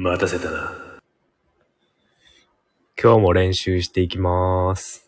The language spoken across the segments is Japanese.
待たせたな。今日も練習していきます。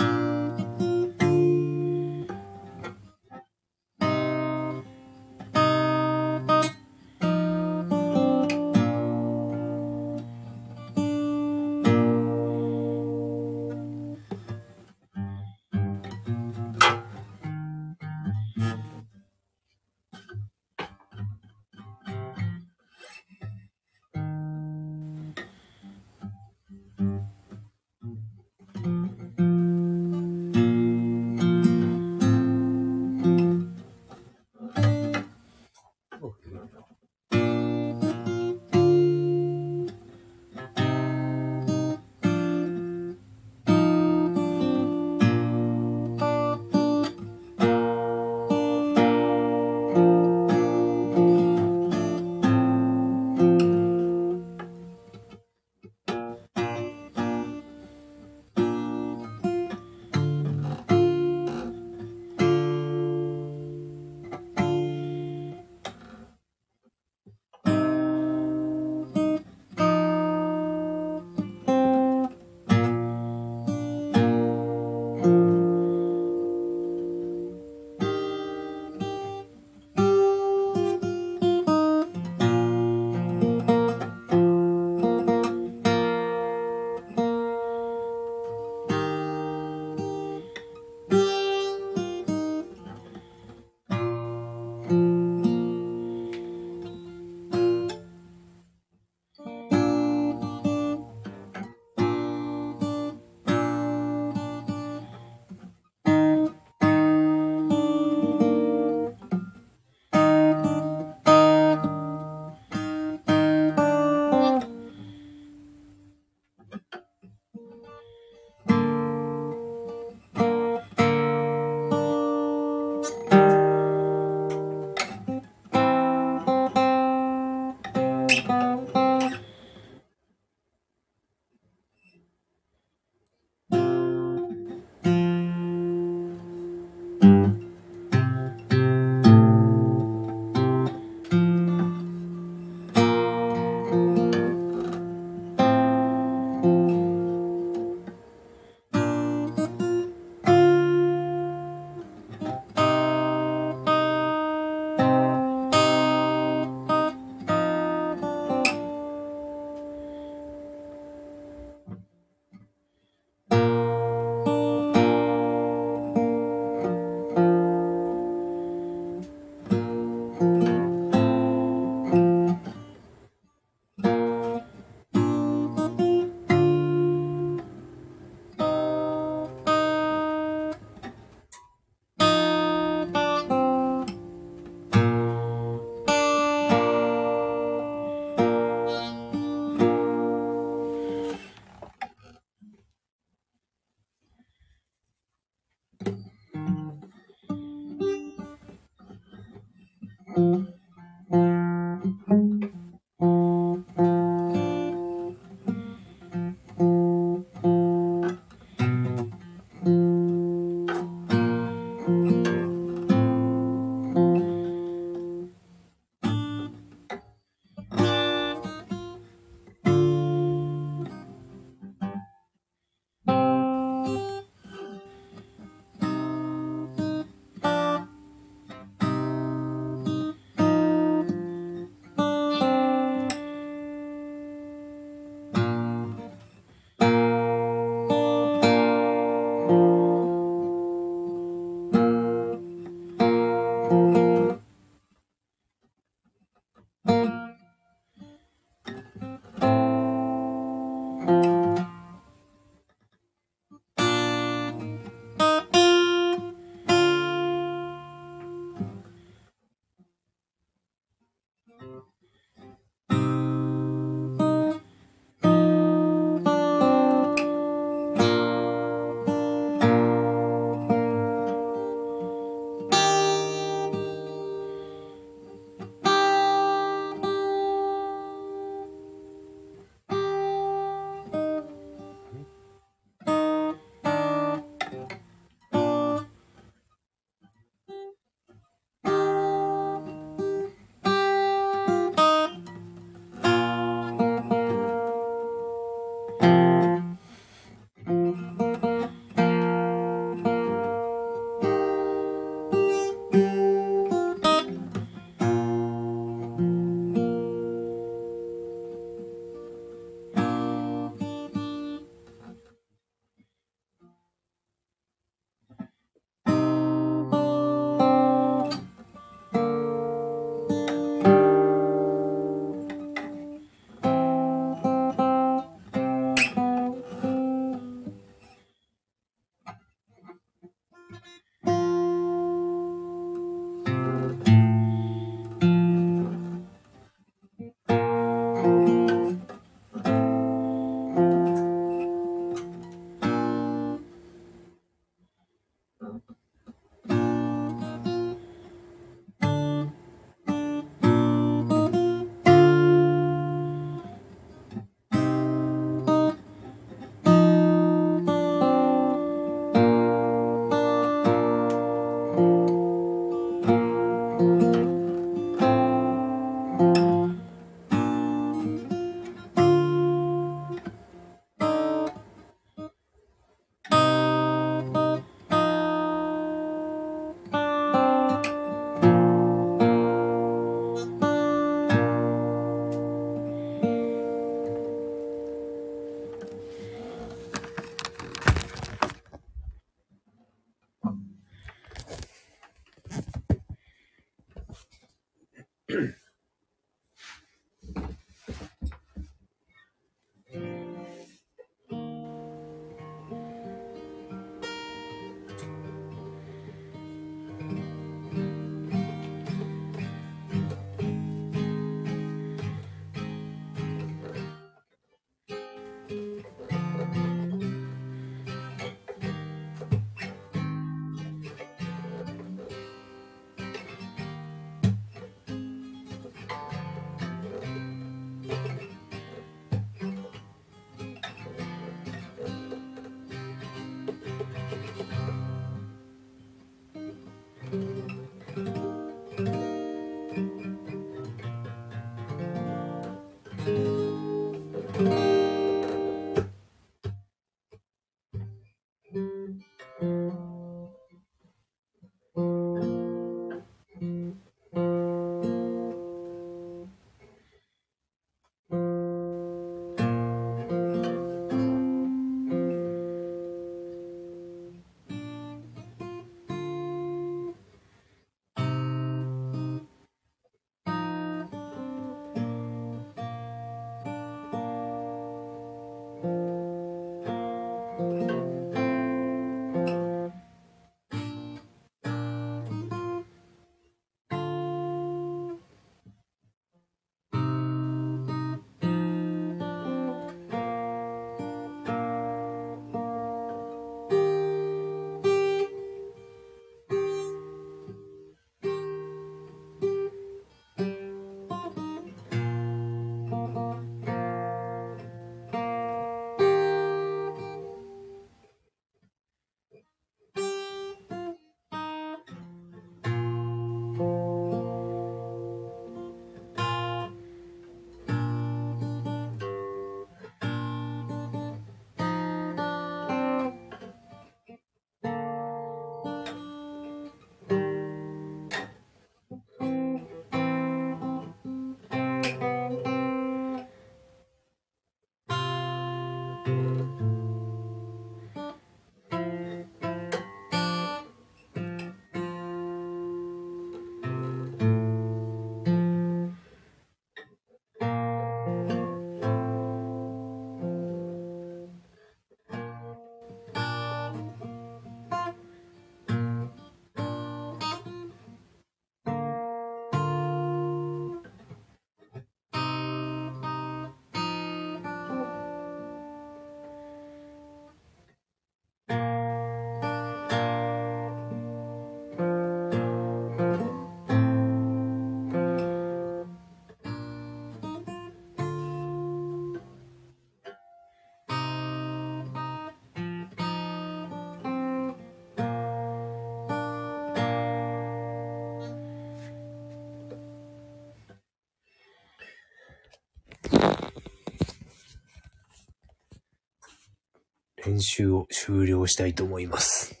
練習を終了したいと思います。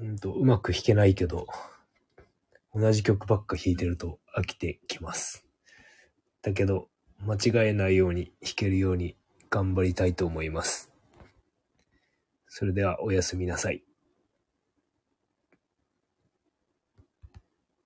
うんと、うまく弾けないけど、同じ曲ばっか弾いてると飽きてきます。だけど、間違えないように弾けるように頑張りたいと思います。それではおやすみなさい。